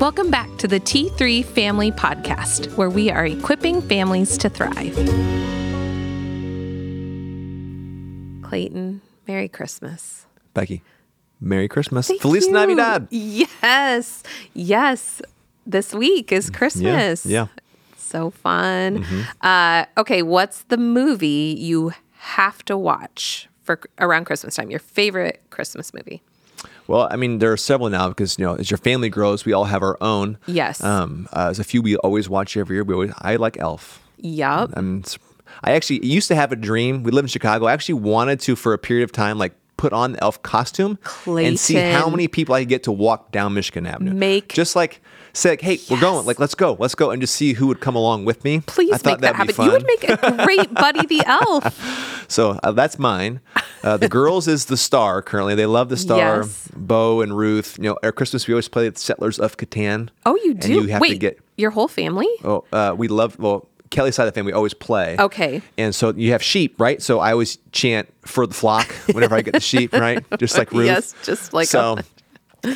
Welcome back to the T3 Family Podcast, where we are equipping families to thrive. Clayton, Merry Christmas. Becky, Merry Christmas. Thank Feliz you. Navidad. Yes. Yes. This week is Christmas. Yeah. So fun. Uh, okay, what's the movie you have to watch for around Christmas time? Your favorite Christmas movie? Well, I mean, there are several now because you know, as your family grows, we all have our own. Yes. Um, uh, there's a few we always watch every year. We always, I like Elf. Yup. I'm, I actually used to have a dream. We live in Chicago. I actually wanted to, for a period of time, like put on the Elf costume and see how many people I could get to walk down Michigan Avenue. Make- just like say, like, hey, we're going. Like, let's go, let's go, and just see who would come along with me. Please I thought make that happen. You would make a great Buddy the Elf. So uh, that's mine. Uh, the girls is the star currently. They love the star. Yes. Bo and Ruth. You know, at Christmas we always play the Settlers of Catan. Oh, you And do? you have Wait, to get. your whole family? Oh, uh, we love. Well, Kelly's side of the family always play. Okay. And so you have sheep, right? So I always chant for the flock whenever I get the sheep, right? Just like Ruth. Yes, just like so.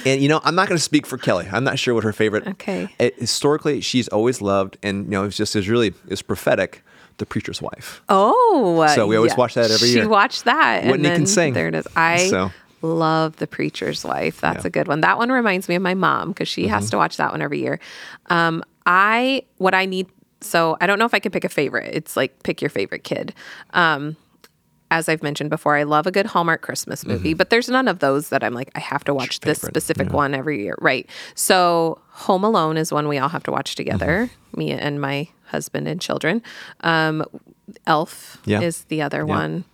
And you know, I'm not going to speak for Kelly. I'm not sure what her favorite. Okay. It, historically, she's always loved, and you know, it's just is really is prophetic. The preacher's wife. Oh, So we always watch that every she year. She watched that. and Whitney can sing. There it is. I So. love The Preacher's Wife. That's Yeah. Mm-hmm. a good one. That one reminds me of my mom because she has to watch that one every year. Um, I what I need. So I don't know if I can pick a favorite. It's like pick your favorite kid. Um, as I've mentioned before, I love a good Hallmark Christmas movie, but there's none of those that I'm like, I have to watch this Mm-hmm. specific one every year. Right. So Home Alone is one we all have to watch together, Mm-hmm. me and my husband and children. Um, Elf Yeah. is the other one.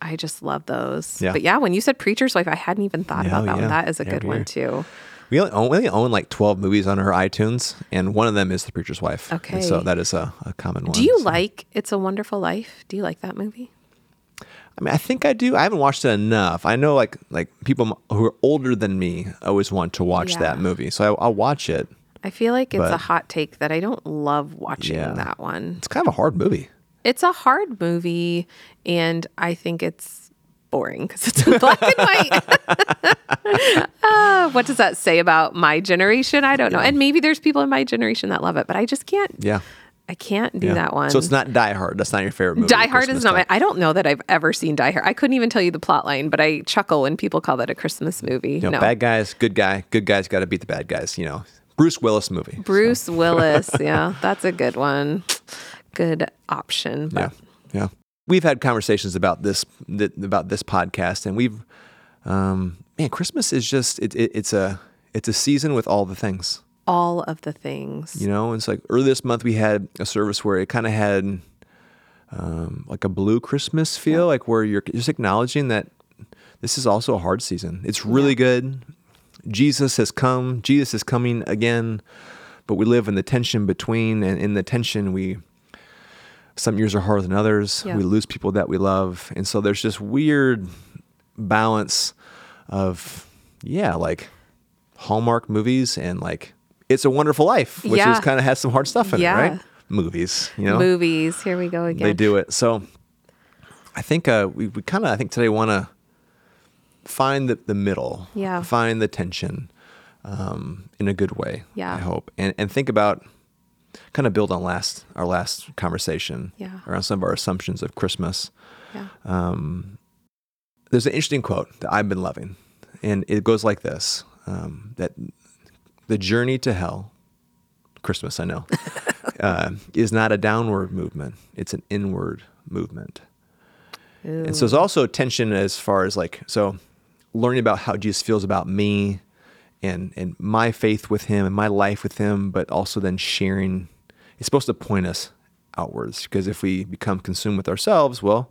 I just love those. Yeah. But yeah, when you said Preacher's Wife, I hadn't even thought Yeah, about that yeah. one. That is a good one too. We only own, we only own like 12 movies on our iTunes, and one of them is The Preacher's Wife. And Okay. so that is a, a common one. Do you so- like It's a Wonderful Life? Do you like that movie? I mean, I think I do. I haven't watched it enough. I know like like people who are older than me always want to watch Yeah. that movie, so I, I'll watch it. I feel like it's a hot take that I don't love watching Yeah. that one. It's kind of a hard movie. It's a hard movie, and I think it's boring because it's in black and white. Ah, what does that say about my generation? I don't know. And maybe there's people in my generation that love it, but I just can't. Yeah. I can't do yeah. that one. So it's not Die Hard. That's not your favorite movie. Die Hard is not my. I don't know that I've ever seen Die Hard. I couldn't even tell you the plot line, but I chuckle when people call that a Christmas movie. You know, no, bad guys, good guy. Good guys got to beat the bad guys. You know, Bruce Willis movie. Bruce Willis. Yeah, that's a good one. Good option. Yeah, yeah. We've had conversations about this th- about this podcast, and we've um, man, Christmas is just it, it, it's a it's a season with all the things. All of the things. You know, it's like earlier this month we had a service where it kind of had um, like a blue Christmas feel, like where you're just acknowledging that this is also a hard season. It's really good. Jesus has come. Jesus is coming again, but we live in the tension between, and in the tension we. Some years are harder than others. Yeah. We lose people that we love, and so there's this weird balance of, yeah, like Hallmark movies and like It's a Wonderful Life, which Yeah. is kind of has some hard stuff in Yeah. it, right? Movies, you know, Movies. Here we go again. they do it. So I think uh, we, we kind of I think today want to find the, the middle, Yeah. find the tension um, in a good way. Yeah. I hope, and and think about kind of build on last our last conversation Yeah. around some of our assumptions of Christmas. Yeah. Um, there's an interesting quote that I've been loving, and it goes like this: um, that the journey to hell, Christmas, I know, uh, is not a downward movement; it's an inward movement. And so there's also tension as far as like so learning about how Jesus feels about me and and my faith with him and my life with him, but also then sharing it's supposed to point us outwards. Because if we become consumed with ourselves, well,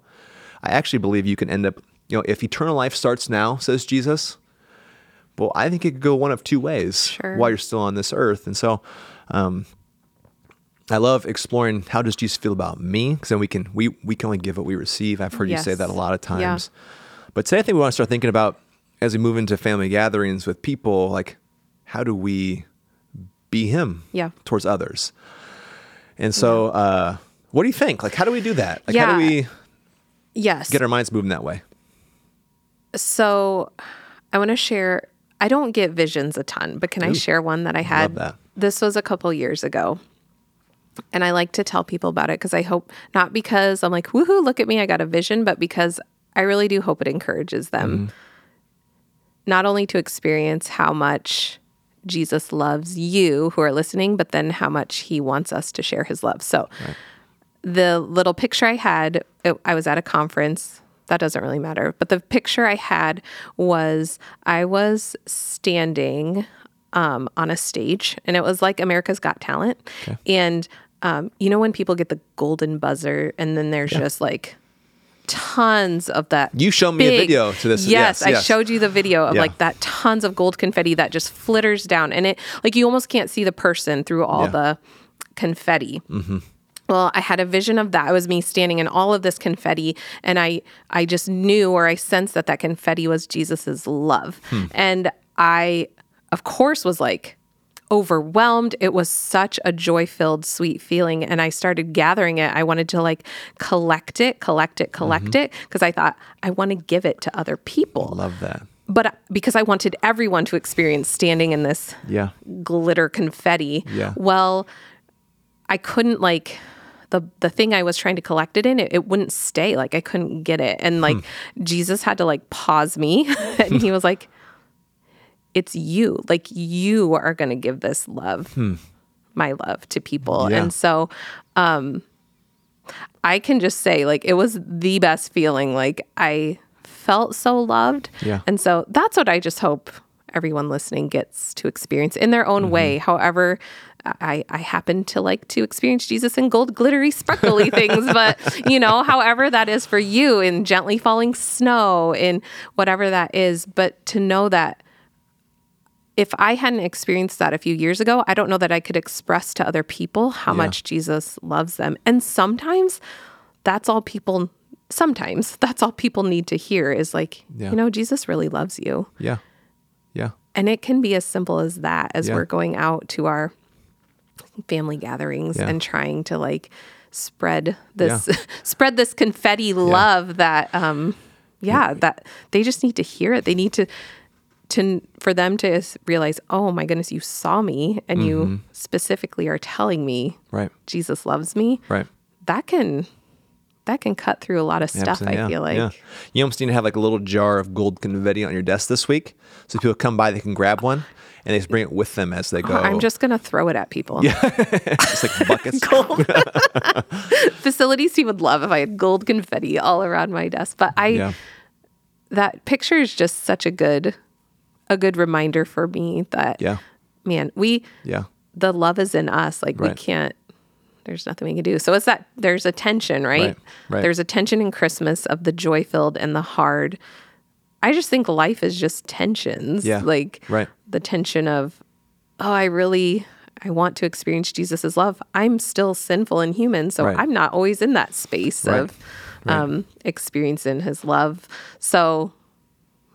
I actually believe you can end up, you know, if eternal life starts now, says Jesus, well, I think it could go one of two ways Sure. while you're still on this earth. And so um, I love exploring how does Jesus feel about me? Because then we can we we can only give what we receive. I've heard you say that a lot of Yeah. times. But today I think we want to start thinking about as we move into family gatherings with people, like how do we be him Yeah. towards others? And so uh, what do you think? Like how do we do that? Like how Yeah. do we Yes. get our minds moving that way? So I want to share. I don't get visions a ton, but can I share one that I had that. this was a couple years ago. And I like to tell people about it because I hope, not because I'm like, woohoo, look at me, I got a vision, but because I really do hope it encourages them not only to experience how much Jesus loves you who are listening, but then how much he wants us to share his love. So, the little picture I had, it, I was at a conference. That doesn't really matter. But the picture I had was I was standing um, on a stage, and it was like America's Got Talent. And um, you know when people get the golden buzzer, and then there's just like tons of that. You showed me a video to this. Yes, Yes, I yes. showed you the video of Yeah. like that tons of gold confetti that just flitters down, and it like you almost can't see the person through all Yeah. Mm-hmm. the confetti. Well, I had a vision of that. It was me standing in all of this confetti, and I I just knew or I sensed that that confetti was Jesus's love, Hmm. and I, of course, was like overwhelmed. It was such a joy filled, sweet feeling, and I started gathering it. I wanted to like collect it, collect it, collect Mm-hmm. it, because I thought I want to give it to other people Love that. but because I wanted everyone to experience standing in this Yeah. glitter confetti. Yeah. Well, I couldn't like the the thing I was trying to collect it in, it, it wouldn't stay. Like I couldn't get it. And like Hmm. Jesus had to like pause me and he was like, It's you. Like you are gonna give this love, my love to people. Hmm. Yeah. And so um I can just say like it was the best feeling. Like I felt so loved. Yeah. And so that's what I just hope everyone listening gets to experience in their Mm-hmm. own way. However, I, I happen to like to experience Jesus in gold, glittery, sparkly things, but you know, however that is for you in gently falling snow, in whatever that is. But to know that if I hadn't experienced that a few years ago, I don't know that I could express to other people how Yeah. much Jesus loves them. And sometimes that's all people sometimes that's all people need to hear is like, Yeah. you know, Jesus really loves you. Yeah. Yeah. And it can be as simple as that as Yeah. we're going out to our family gatherings Yeah. and trying to like spread this spread this confetti love that um yeah, that they just need to hear it. They need to to for them to realize, "Oh my goodness, you saw me and Mm-hmm. you specifically are telling me Right. Jesus loves me." Right. That can that can cut through a lot of stuff, Absolutely, I yeah, feel like. yeah. You almost need to have like a little jar of gold confetti on your desk this week, so people come by, they can grab one, and they just bring it with them as they oh, go. I'm just going to throw it at people. Yeah, It's like buckets. facilities team would love if I had gold confetti all around my desk. But I Yeah. that picture is just such a good a good reminder for me that Yeah. man, we Yeah. the love is in us. Like we can't there's nothing we can do. So it's that there's a tension, right? Right, right. There's a tension in Christmas of the joy filled and the hard. I just think life is just tensions. Yeah, Like right. the tension of, oh, I really I want to experience Jesus' love. I'm still sinful and human, so Right. I'm not always in that space of um, experiencing his love. So,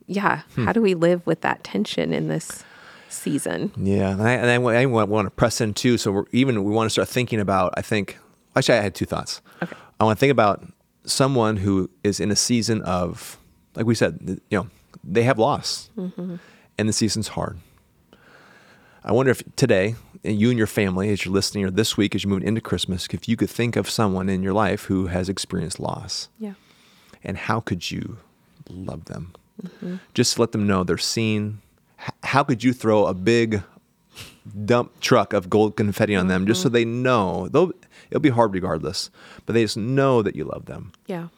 yeah, Hmm. how do we live with that tension in this season? Yeah, and I, and I, I want, to press in too. So we're even we want to start thinking about. I think actually I had two thoughts. Okay. I want to think about someone who is in a season of, like we said, you know, they have loss, mm-hmm. and the season's hard. I wonder if today, and you and your family, as you're listening, or this week as you move into Christmas, if you could think of someone in your life who has experienced loss, Yeah. and how could you love them? Mm-hmm. Just to let them know they're seen. How could you throw a big dump truck of gold confetti on them just so they know? Though it'll be hard regardless, but they just know that you love them. Yeah.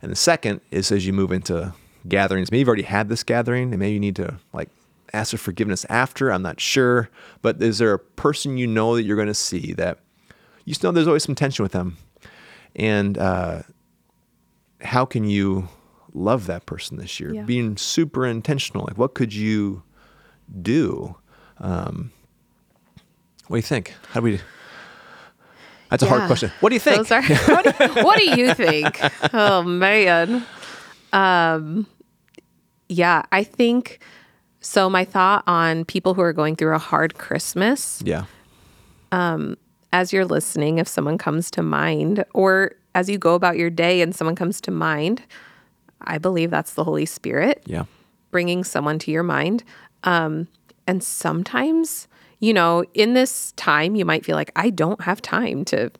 And the second is as you move into gatherings. Maybe you've already had this gathering, and maybe you need to like ask for forgiveness after. I'm not sure, but is there a person you know that you're going to see that you just know there's always some tension with them, and uh, how can you love that person this year? Yeah. Being super intentional. Like, what could you do? Um, what do you think? How do we? That's a hard question. What do you think? Are, what, do, what do you think? Oh man. Um yeah, I think so my thought on people who are going through a hard Christmas yeah. as you're listening if someone comes to mind or as you go about your day and someone comes to mind, I believe that's the Holy Spirit Yeah. bringing someone to your mind. Um, and sometimes you know, in this time, you might feel like, I don't have time to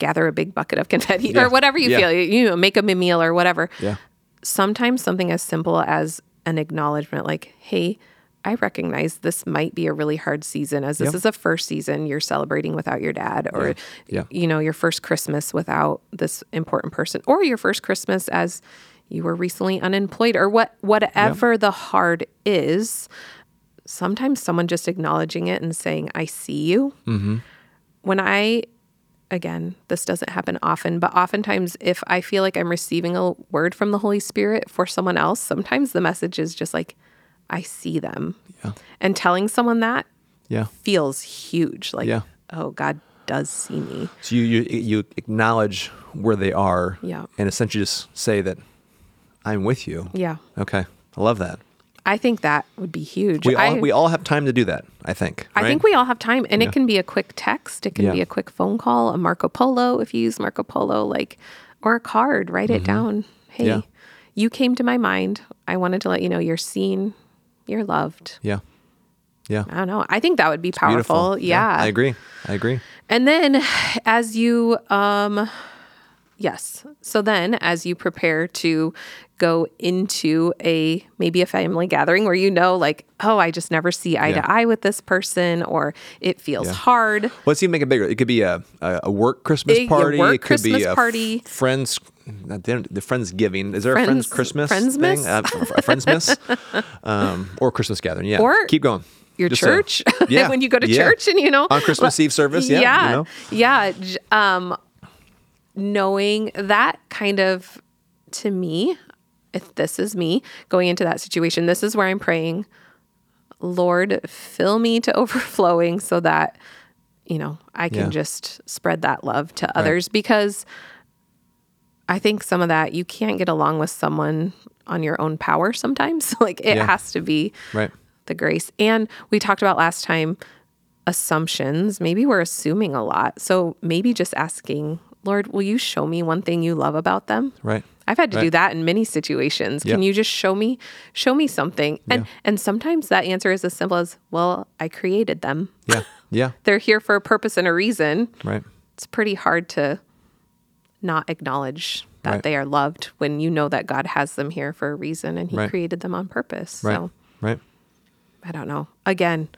gather a big bucket of confetti Yeah. or whatever you Yeah. feel, you know, make a meal or whatever. Yeah. Sometimes something as simple as an acknowledgement, like, hey, I recognize this might be a really hard season as this is a first season you're celebrating without your dad or Yeah. Yeah. you know your first christmas without this important person or your first christmas as you were recently unemployed or what whatever the hard is sometimes someone just acknowledging it and saying i see you Mm-hmm. when i again this doesn't happen often but oftentimes if i feel like i'm receiving a word from the holy spirit for someone else sometimes the message is just like i see them Yeah. and telling someone that Yeah. feels huge like Yeah. oh god does see me So you, you you acknowledge where they are, Yeah. and essentially just say that I'm with you. yeah Okay, I love that. I think that would be huge. We all I, we all have time to do that. I think. I think we all have time, and Yeah. it can be a quick text. It can Yeah. be a quick phone call, a Marco Polo if you use Marco Polo, like, or a card. Write it down. Hey, Mm-hmm. Yeah. you came to my mind. I wanted to let you know you're seen, you're loved. Yeah. Yeah. I don't know. I think that would be Beautiful. powerful. Yeah. I agree. I agree. And then as you um yes. So then as you prepare to go into a maybe a family gathering where you know like, oh, I just never see eye Yeah. to eye with this person or it feels Yeah. hard. Let's even make it bigger. It could be a a, work Christmas A- party. work it could be a party. F- friends. The friends giving. Is there a friends Friends- Christmas Friendsmas? thing? Uh, a friendsmas, um, or Christmas gathering? Yeah. Or keep going. Your Just a- church, yeah. when you go to Yeah. church and you know on Christmas Eve service. Yeah. yeah, You know? yeah. Um, knowing that kind of to me, if this is me going into that situation, this is where I'm praying, Lord, fill me to overflowing so that you know I can Yeah. just spread that love to others because I think some of that you can't get along with someone on your own power sometimes. like it Yeah. has to be Right. the grace. And we talked about last time assumptions. Maybe we're assuming a lot. So maybe just asking, Lord, will you show me one thing you love about them? Right. I've had to do that in many situations. Can you just show me show me something? And Yeah. and sometimes that answer is as simple as, well, I created them. Yeah. Yeah. They're here for a purpose and a reason. Right. It's pretty hard to not acknowledge that Right. they are loved when you know that God has them here for a reason and he Right. created them on purpose. Right. So Right. I don't know. Again,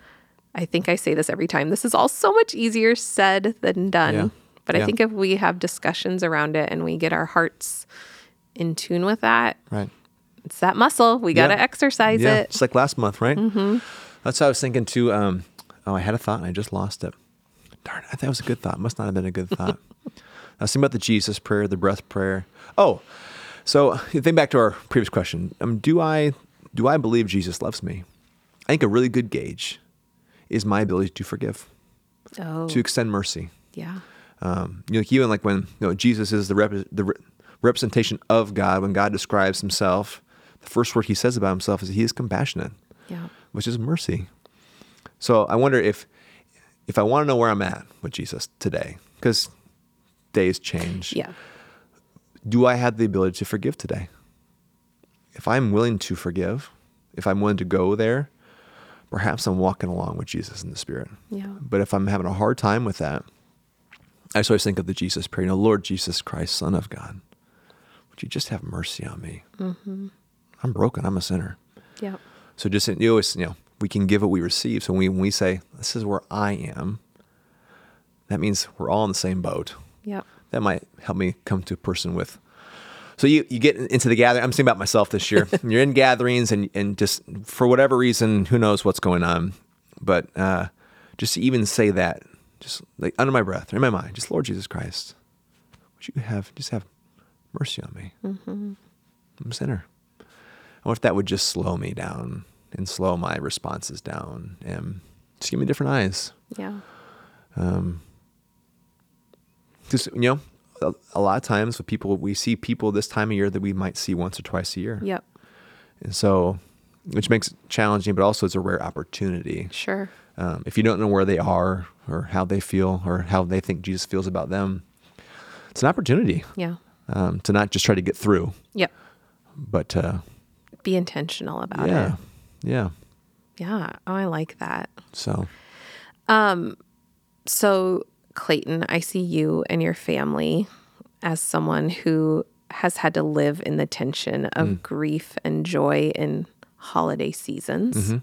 I think I say this every time. This is all so much easier said than done. Yeah. But I think if we have discussions around it and we get our hearts in tune with that, Right. it's that muscle. We got to Yeah. exercise Yeah, it. It's like last month, right? Mm-hmm. That's what I was thinking too. Um, oh, I had a thought and I just lost it. Darn, I thought it was a good thought. Must not have been a good thought. I was thinking about the Jesus prayer, the breath prayer. Oh, so think back to our previous question. Um, do I do I believe Jesus loves me? I think a really good gauge is my ability to forgive, Oh, to extend mercy. yeah. Um, you know, even like when you know Jesus is the rep- the re- representation of God. When God describes Himself, the first word He says about Himself is He is compassionate Yeah. which is mercy. So I wonder if if I want to know where I'm at with Jesus today, because days change. Yeah. Do I have the ability to forgive today? If I'm willing to forgive, if I'm willing to go there, perhaps I'm walking along with Jesus in the Spirit. Yeah. But if I'm having a hard time with that, I just always think of the Jesus prayer. You know, Lord Jesus Christ, Son of God, would you just have mercy on me? Mm-hmm. I'm broken. I'm a sinner. Yeah. So just you always, you know, we can give what we receive. So when we, when we say, this is where I am, that means we're all in the same boat. Yeah. That might help me come to a person with. So you, you get into the gathering. I'm thinking about myself this year. You're in gatherings and, and just for whatever reason, who knows what's going on. But uh, just to even say that, just like under my breath or in my mind, just Lord Jesus Christ, would you have, just have mercy on me? I'm a sinner. I wonder if that would just slow me down and slow my responses down and just give me different eyes. Yeah. Just you know, a, a lot of times with people, we see people this time of year that we might see once or twice a year. Yep. And so, which makes it challenging, but also it's a rare opportunity. Sure. Um, if you don't know where they are or how they feel or how they think Jesus feels about them, it's an opportunity Yeah. um, to not just try to get through, Yep. but uh, Be intentional about yeah, it. yeah. Yeah. Yeah. Oh, I like that. So, Um. So, Clayton, I see you and your family as someone who has had to live in the tension of Mm. grief and joy in holiday seasons. Mm-hmm.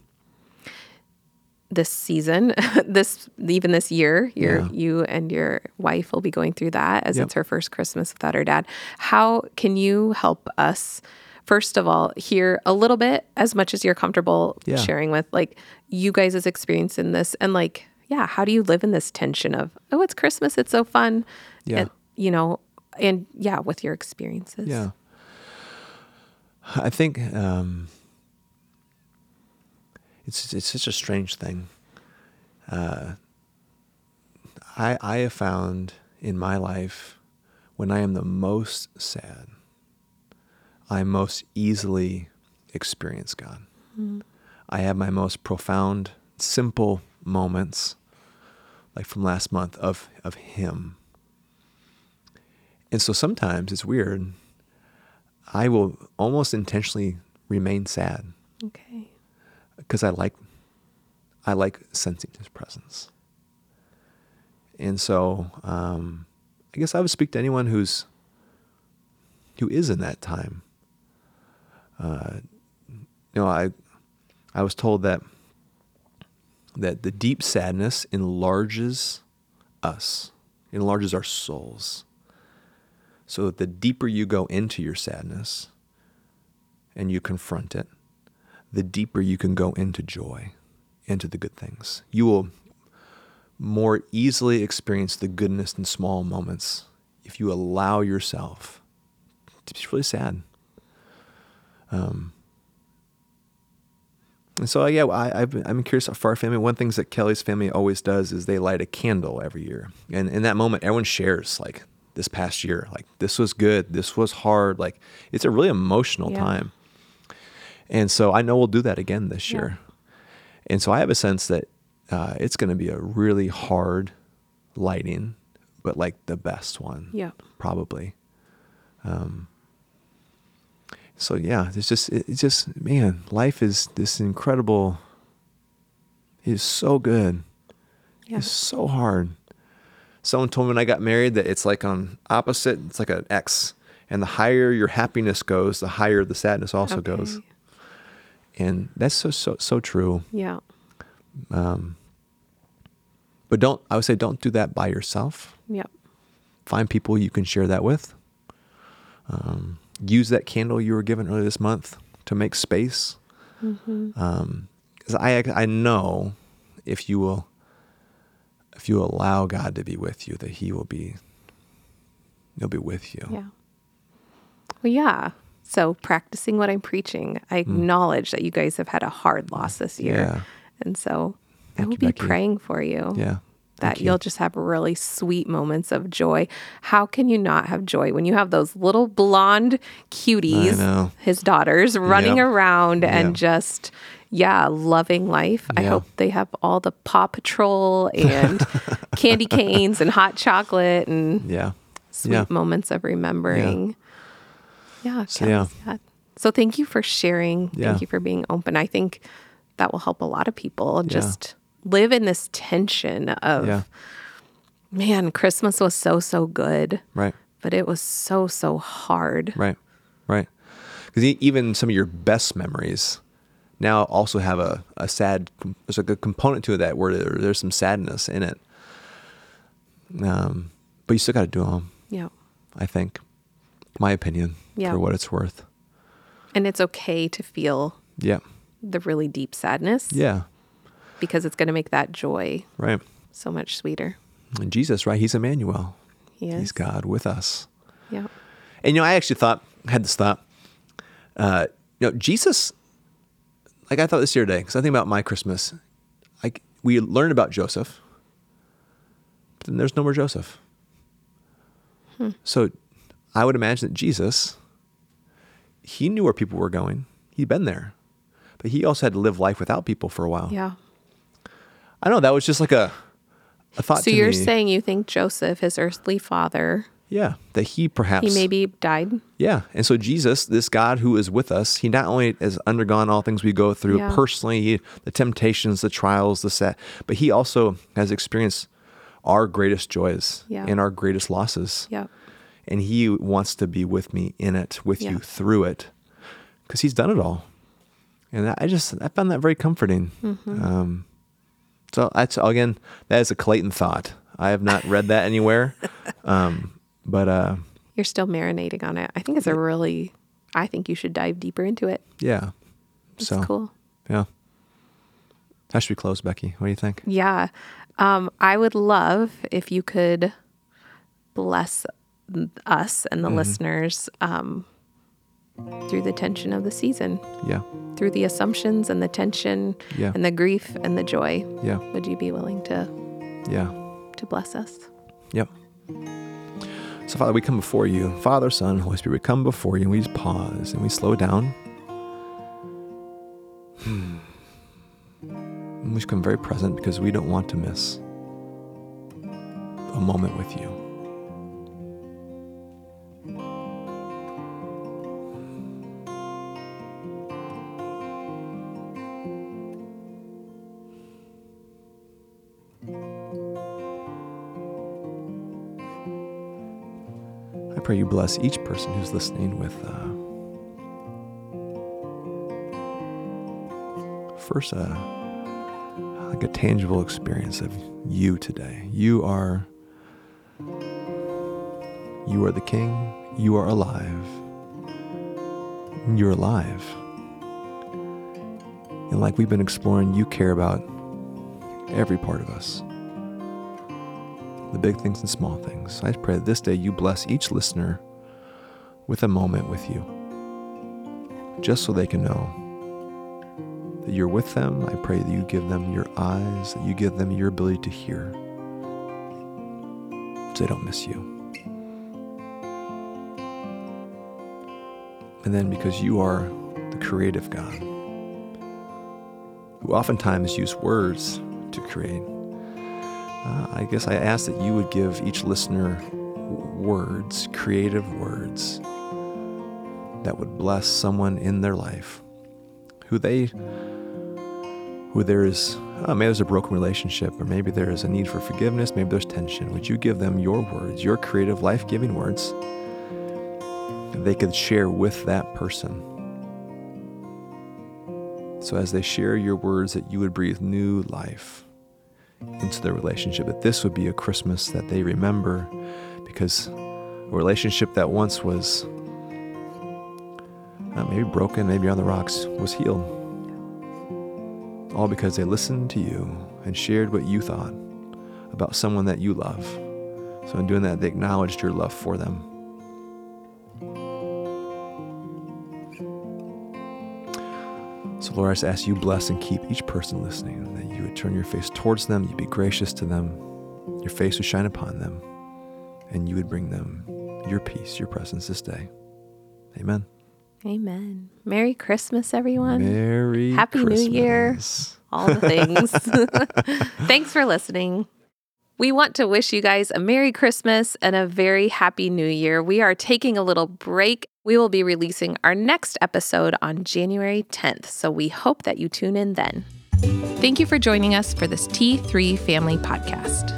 This season, this even this year, your Yeah. you and your wife will be going through that as Yep. it's her first Christmas without her dad. How can you help us? First of all, hear a little bit as much as you're comfortable Yeah. sharing with, like you guys' experience in this, and like, yeah, how do you live in this tension of, oh, it's Christmas, it's so fun, Yeah. and, you know, and yeah, with your experiences. Yeah. I think um, it's it's such a strange thing. Uh, I I have found in my life when I am the most sad, I most easily experience God. I have my most profound, simple moments, like from last month, of of Him. And so sometimes it's weird. I will almost intentionally remain sad. Because I like I like sensing his presence. And so um, I guess I would speak to anyone who's who is in that time. Uh, you know, I I was told that that the deep sadness enlarges us, enlarges our souls. So that the deeper you go into your sadness and you confront it, the deeper you can go into joy, into the good things. You will more easily experience the goodness in small moments if you allow yourself to be really sad. Um, and so, yeah, I, I've, I'm curious for our family. One of the things that Kelly's family always does is they light a candle every year. And in that moment, everyone shares, like, this past year, like, this was good, this was hard. Like, it's a really emotional Yeah. time. And so I know we'll do that again this Yeah. year. And so I have a sense that uh, it's going to be a really hard lighting, but like the best one, Yeah. probably. Um, so yeah, it's just it's just man, life is this incredible. It is so good. Yeah. It's so hard. Someone told me when I got married that it's like on opposite. It's like an X, and the higher your happiness goes, the higher the sadness also goes. And that's so so so true. Yeah. Um, But don't I would say don't do that by yourself. Yep. Find people you can share that with. Um, use that candle you were given earlier this month to make space. Um 'cause I I know if you will if you allow God to be with you, that He will be He'll be with you. Yeah. Well, yeah. So practicing what I'm preaching, I acknowledge that you guys have had a hard loss this year. Mm. Yeah. And so I will you, be Becky. praying for you. Yeah. That you. you'll just have really sweet moments of joy. How can you not have joy when you have those little blonde cuties, his daughters, running Yep. around Yep. and just, yeah, loving life? I hope they have all the Paw Patrol and candy canes and hot chocolate and Yeah. sweet Yeah. moments of remembering. Yeah. So, yeah. So thank you for sharing. Yeah. Thank you for being open. I think that will help a lot of people just live in this tension of, Yeah. man, Christmas was so, so good, Right. but it was so, so hard. Right, right. Because even some of your best memories now also have a, a sad, there's like a component to it that where there, there's some sadness in it. Um, but you still got to do them, Yeah. I think. My opinion, Yeah. for what it's worth. And it's okay to feel Yeah. the really deep sadness Yeah. because it's going to make that joy Right. so much sweeter. And Jesus, right? He's Emmanuel. He is. He's God with us. Yeah. And you know, I actually thought, I had this thought, uh, you know, Jesus, like I thought this year today, because I think about my Christmas, like we learned about Joseph, but then there's no more Joseph. So I would imagine that Jesus, he knew where people were going. He'd been there, but he also had to live life without people for a while. Yeah. I know that was just like a, a thought So you're me. saying you think Joseph, his earthly father, Yeah, that he perhaps He maybe died. Yeah. And so Jesus, this God who is with us, he not only has undergone all things we go through Yeah. personally, the temptations, the trials, the set, but he also has experienced our greatest joys Yeah. and our greatest losses. Yep. And he wants to be with me in it, with Yeah. you through it, because he's done it all. And I just, I found that very comforting. Mm-hmm. Um, so that's, again, that is a Clayton thought. I have not read that anywhere. Um, but, uh, You're still marinating on it. I think it's a really. I think you should dive deeper into it. yeah. It's so, cool. yeah. How should we close, Becky? What do you think? Yeah. Um, I would love if you could bless us and the Mm-hmm. listeners um, through the tension of the season, Yeah. through the assumptions and the tension Yeah. and the grief and the joy. Yeah. Would you be willing to Yeah. to bless us? Yep. So, Father, we come before you. Father, Son, Holy Spirit, we come before you and we just pause and we slow down. Hmm. And we just come very present because we don't want to miss a moment with you. Pray you bless each person who's listening with uh, first uh, like a tangible experience of you today. You are you are the king. You are alive. You're alive. And like we've been exploring, you care about every part of us the big things and small things. I pray that this day you bless each listener with a moment with you, just so they can know that you're with them. I pray that you give them your eyes, that you give them your ability to hear, so they don't miss you. And then because you are the creative God, who oftentimes use words to create, uh, I guess I ask that you would give each listener words, creative words, that would bless someone in their life who they, who there is, uh, maybe there's a broken relationship, or maybe there is a need for forgiveness, maybe there's tension. Would you give them your words, your creative, life giving words, they could share with that person? So as they share your words, that you would breathe new life into their relationship, that this would be a Christmas that they remember because a relationship that once was uh, maybe broken, maybe on the rocks, was healed. All because they listened to you and shared what you thought about someone that you love. So, in doing that, they acknowledged your love for them. So, Lord, I just ask you bless and keep each person listening, that you would turn your face towards them, you'd be gracious to them, your face would shine upon them, and you would bring them your peace, your presence this day. Amen. Amen. Merry Christmas, everyone. Merry Happy New Year. All the things. Thanks for listening. We want to wish you guys a Merry Christmas and a very Happy New Year. We are taking a little break. We will be releasing our next episode on January 10th, so we hope that you tune in then. Thank you for joining us for this T3 Family Podcast.